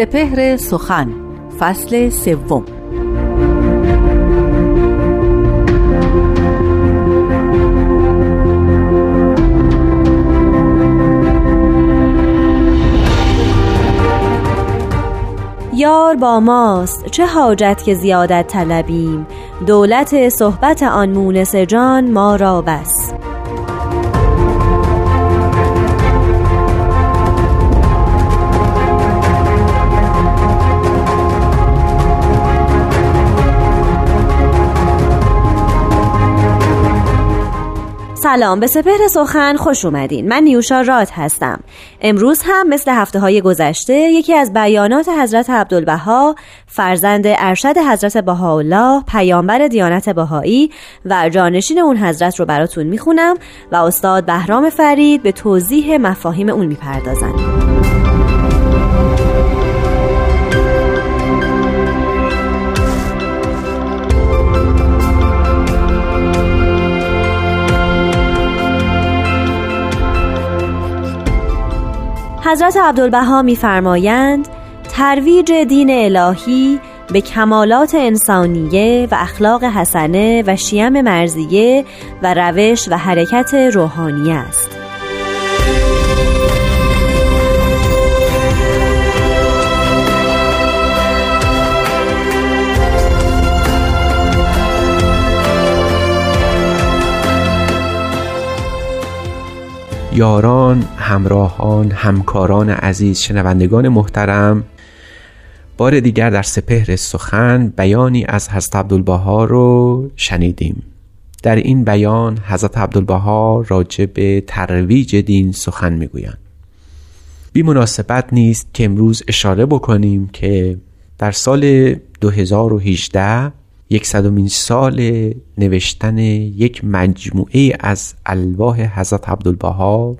سپهر سخن فصل سوم. یار با ماست چه حاجت که زیادت طلبیم؟ دولت صحبت آن مونس جان ما را بس سلام. به سپهر سخن خوش اومدین. من نیوشا راد هستم. امروز هم مثل هفته های گذشته یکی از بیانات حضرت عبدالبها فرزند ارشد حضرت بهاءالله پیامبر دیانت بهایی و جانشین اون حضرت رو براتون می‌خونم و استاد بهرام فرید به توضیح مفاهیم اون می‌پردازند حضرت عبدالبها میفرمایند ترویج دین الهی به کمالات انسانیه و اخلاق حسنه و شیم مرزیه و روش و حرکت روحانی است. یاران همراهان همکاران عزیز شنوندگان محترم. بار دیگر در سپهر سخن بیانی از حضرت عبدالبها رو شنیدیم. در این بیان حضرت عبدالبها راجع به ترویج دین سخن می‌گویند. بی مناسبت نیست که امروز اشاره بکنیم که در سال 2018 یکصدمین سال نوشتن یک مجموعه از الواح حضرت عبدالبها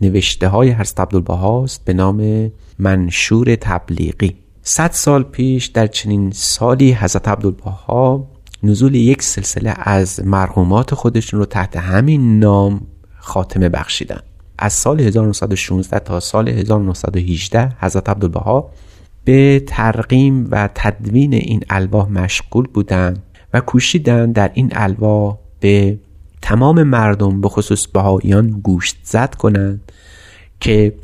نوشته های حضرت عبدالبها است به نام منشور تبلیغی. صد سال پیش در چنین سالی حضرت عبدالبها نزول یک سلسله از مرحومات خودشون رو تحت همین نام خاتمه بخشیدن. از سال 1916 تا سال 1918 حضرت عبدالبها به ترقیم و تدوین این الواح مشغول بودند و کوشیدند در این الواح به تمام مردم به خصوص بهاییان گوشت زد کنند که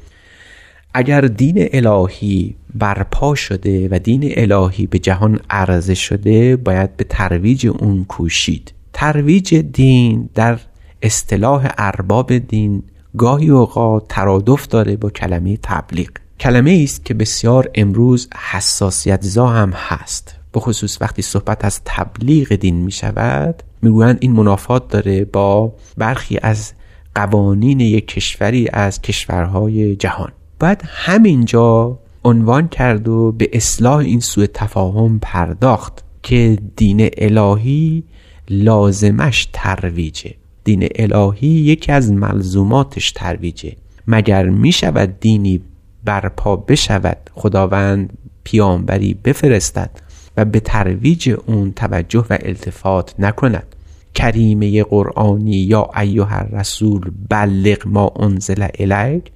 اگر دین الهی برپا شده و دین الهی به جهان عرضه شده باید به ترویج اون کوشید. ترویج دین در اصطلاح ارباب دین گاهی اوقات ترادف داره با کلمه تبلیغ. کلمه است که بسیار امروز حساسیت زا هم هست. به خصوص وقتی صحبت از تبلیغ دین می شود می‌گویند این منافات داره با برخی از قوانین یک کشوری از کشورهای جهان. باید همینجا عنوان کرد و به اصلاح این سوء تفاهم پرداخت که دین الهی لازمش ترویجه. دین الهی یکی از ملزوماتش ترویجه. مگر می شود دینی برپا بشود خداوند پیامبری بفرستد و به ترویج اون توجه و التفات نکند. کریمه قرآنی یا ایها رسول بلغ ما انزل الیک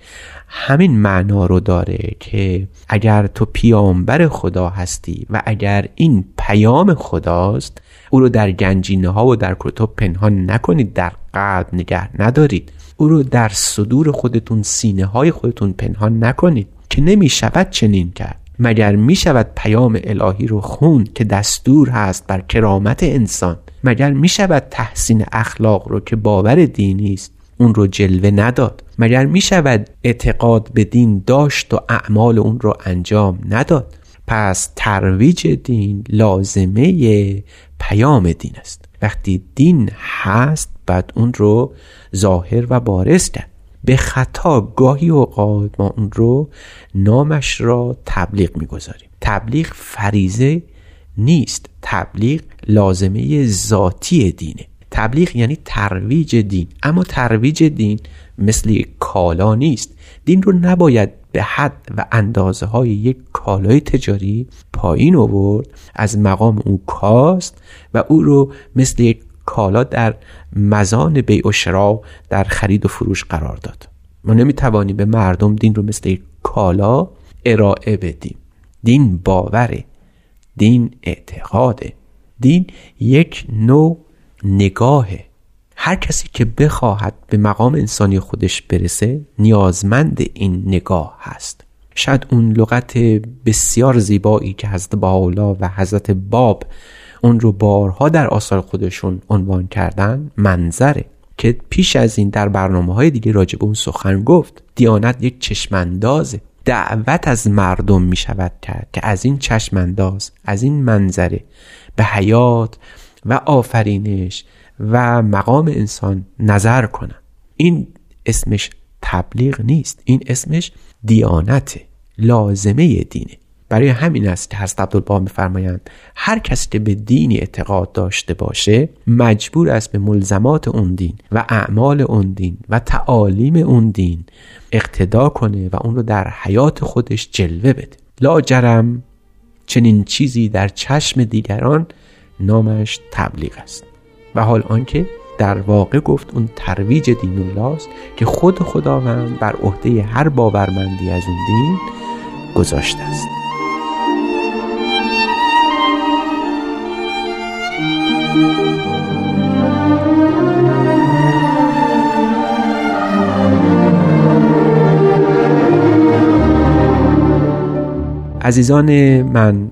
همین معنا رو داره که اگر تو پیامبر خدا هستی و اگر این پیام خداست او رو در گنجینه ها و در کتب پنهان نکنید در قلب نگه ندارید. او رو در صدور خودتون سینه های خودتون پنهان نکنید که نمی شود چنین کرد. مگر می شود پیام الهی رو خون که دستور هست بر کرامت انسان؟ مگر می شود تحسین اخلاق رو که باور دینی است اون رو جلوه نداد؟ مگر می شود اعتقاد به دین داشت و اعمال اون رو انجام نداد؟ پس ترویج دین لازمه پیام دین است. وقتی دین هست بعد اون رو ظاهر و بارز کرد. به خطا گاهی اوقات ما اون رو نامش را تبلیغ می‌گذاریم. تبلیغ فریزه نیست. تبلیغ لازمه ذاتی دینه. تبلیغ یعنی ترویج دین. اما ترویج دین مثل کالا نیست. دین رو نباید به حد و اندازه های یک کالای تجاری پایین آورد. از مقام او کاست و او رو مثل یک کالا در مزان بیع و شرا در خرید و فروش قرار داد. ما نمی‌توانیم به مردم دین رو مثل یک کالا ارائه بدیم. دین باوره. دین اعتقاده. دین یک نوع نگاهه هر کسی که بخواهد به مقام انسانی خودش برسه نیازمند این نگاه هست. شاید اون لغت بسیار زیبایی که حضرت باولا و حضرت باب اون رو بارها در آثار خودشون عنوان کردن منظره که پیش از این در برنامه های دیگه راجع اون سخن گفت. دیانت یک چشماندازه. دعوت از مردم می شود کرد که از این چشمانداز از این منظره به حیات و آفرینش و مقام انسان نظر کنن این اسمش تبلیغ نیست. این اسمش دیانته لازمه دینه. برای همین است که حضرت عبدالبها میفرمایند هر کسی که به دینی اعتقاد داشته باشه مجبور است به ملزمات اون دین و اعمال اون دین و تعالیم اون دین اقتدا کنه و اون رو در حیات خودش جلوه بده. لاجرم چنین چیزی در چشم دیگران نامش تبلیغ است. و حال آنکه در واقع گفت اون ترویج دین الله است که خود خداوند بر عهده هر باورمندی از اون دین گذاشته است. عزیزان من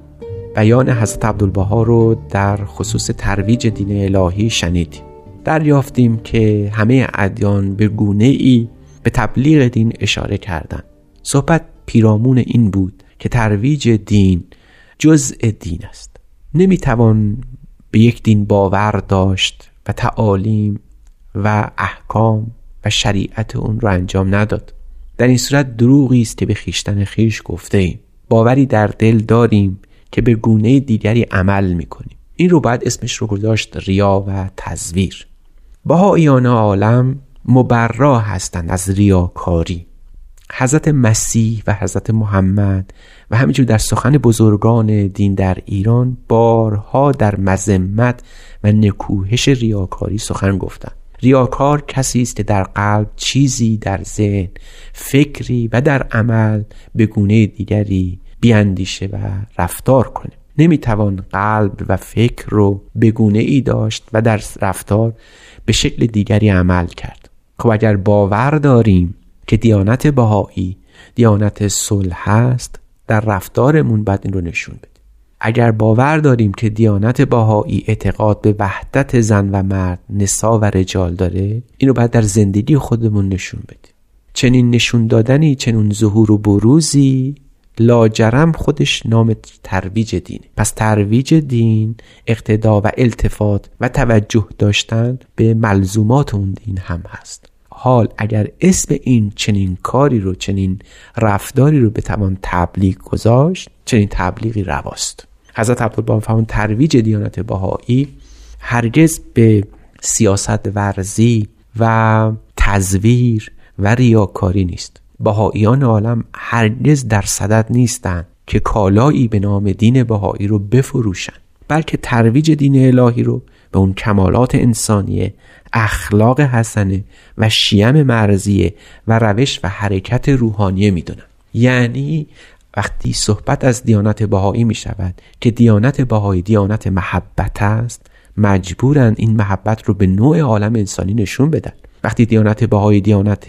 بیان حضرت عبدالبها رو در خصوص ترویج دین الهی شنیدیم. دریافتیم که همه ادیان به گونه ای به تبلیغ دین اشاره کردند. صحبت پیرامون این بود که ترویج دین جزء دین است. نمی‌توان به یک دین باور داشت و تعالیم و احکام و شریعت اون رو انجام نداد. در این صورت دروغی است که به خیشتن خیش گفته ایم باوری در دل داریم که به گونه دیگری عمل می‌کنیم. این رو باید اسمش رو گذاشت ریا و تزویر. بهاییان عالم مبرا هستند از ریاکاری. حضرت مسیح و حضرت محمد و همینجور در سخن بزرگان دین در ایران بارها در مذمت و نکوهش ریاکاری سخن گفتند. ریاکار کسی است که در قلب چیزی در ذهن فکری و در عمل به گونه دیگری بیاندیشه و رفتار کنه. نمی‌توان قلب و فکر رو به گونه ای داشت و در رفتار به شکل دیگری عمل کرد. خب اگر باور داریم که دیانت بهایی دیانت صلح است در رفتارمون باید این رو نشون بده اگر باور داریم که دیانت باهایی اعتقاد به وحدت زن و مرد نسا و رجال داره اینو باید در زندگی خودمون نشون بده چنین نشون دادنی چنین ظهور و بروزی لاجرم خودش نام ترویج دینه پس ترویج دین اقتدا و التفات و توجه داشتن به ملزومات اون دین هم هست. حال اگر اسم این چنین کاری رو چنین رفتاری رو بتوان تبلیغ گذاشت چنین تبلیغی رواست. حضرت عبدالبها فرمون ترویج دیانت بهایی هرگز به سیاست ورزی و تزویر و ریاکاری نیست. بهاییان عالم هرگز در صدد نیستند که کالایی به نام دین بهایی رو بفروشند بلکه ترویج دین الهی رو به اون کمالات انسانیه اخلاق حسنه و شیم مرزیه و روش و حرکت روحانیه می‌دونن. یعنی وقتی صحبت از دیانت بهایی می شود که دیانت بهایی دیانت محبت است مجبورند این محبت رو به نوع عالم انسانی نشون بدن. وقتی دیانت بهایی دیانت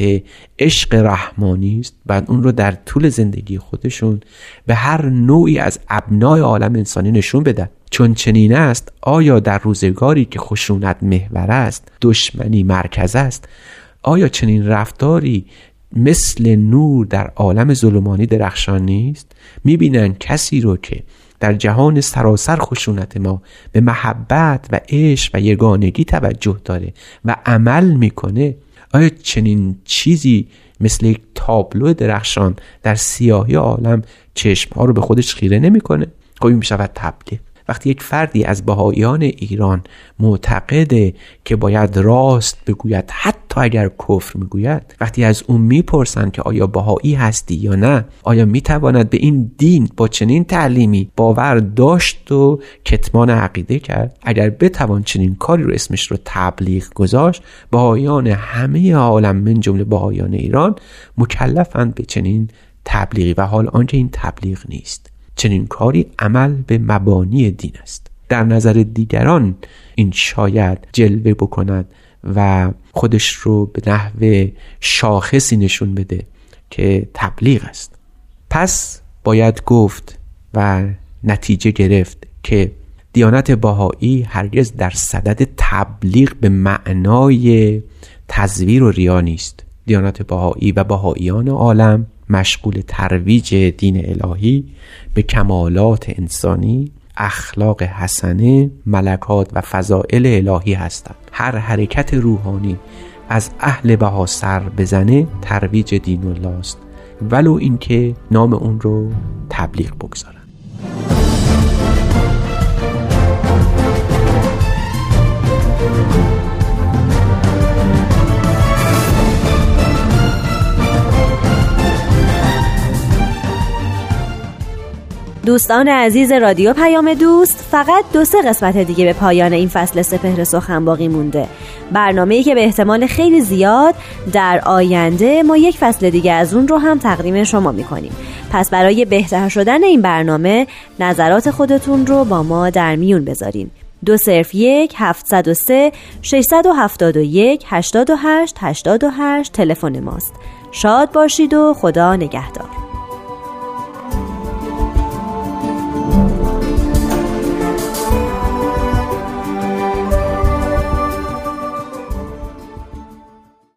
عشق رحمانی است بعد اون رو در طول زندگی خودشون به هر نوعی از ابنای عالم انسانی نشون بدن. چون چنین است آیا در روزگاری که خشونت محور است دشمنی مرکز است؟ آیا چنین رفتاری مثل نور در عالم ظلمانی درخشان نیست؟ می‌بینن کسی رو که در جهان سراسر خشونت ما به محبت و عشق و یگانگی توجه داره و عمل می‌کنه. آیا چنین چیزی مثل یک تابلو درخشان در سیاهی عالم چشم ها رو به خودش خیره نمی‌کنه؟ خب این می‌شود تبلیغ. وقتی یک فردی از بهاییان ایران معتقده که باید راست بگوید حتی اگر کفر می‌گوید وقتی از اون می‌پرسند که آیا بهایی هستی یا نه آیا می‌تواند به این دین با چنین تعلیمی باور داشت و کتمان عقیده کرد؟ اگر بتوان چنین کاری رو اسمش رو تبلیغ گذاشت بهاییان همه عالم من جمله بهاییان ایران مکلفند به چنین تبلیغی و حال آنکه این تبلیغ نیست. چنین کاری عمل به مبانی دین است. در نظر دیگران این شاید جلوه بکند و خودش رو به نحو شاخصی نشون بده که تبلیغ است. پس باید گفت و نتیجه گرفت که دیانت باهایی هرگز در صدد تبلیغ به معنای تزویر و ریا نیست. دیانت باهایی و باهاییان عالم مشغول ترویج دین الهی به کمالات انسانی اخلاق حسنه ملکات و فضائل الهی هستند. هر حرکت روحانی از اهل بها سر بزنه ترویج دین الله است. ولو اینکه نام اون رو تبلیغ بگذارن. دوستان عزیز رادیو پیام دوست فقط دو سه قسمت دیگه به پایان این فصل سپهر سخن باقی مونده. برنامه که به احتمال خیلی زیاد در آینده ما یک فصل دیگه از اون رو هم تقدیم شما می‌کنیم. پس برای بهتر شدن این برنامه نظرات خودتون رو با ما در میون بذارین. دو صرف یک هفتصد و سه ششصد و هفتاد و یک هشتاد و هشت هشتاد و هشت تلفن ماست. شاد باشید و خدا نگهدار.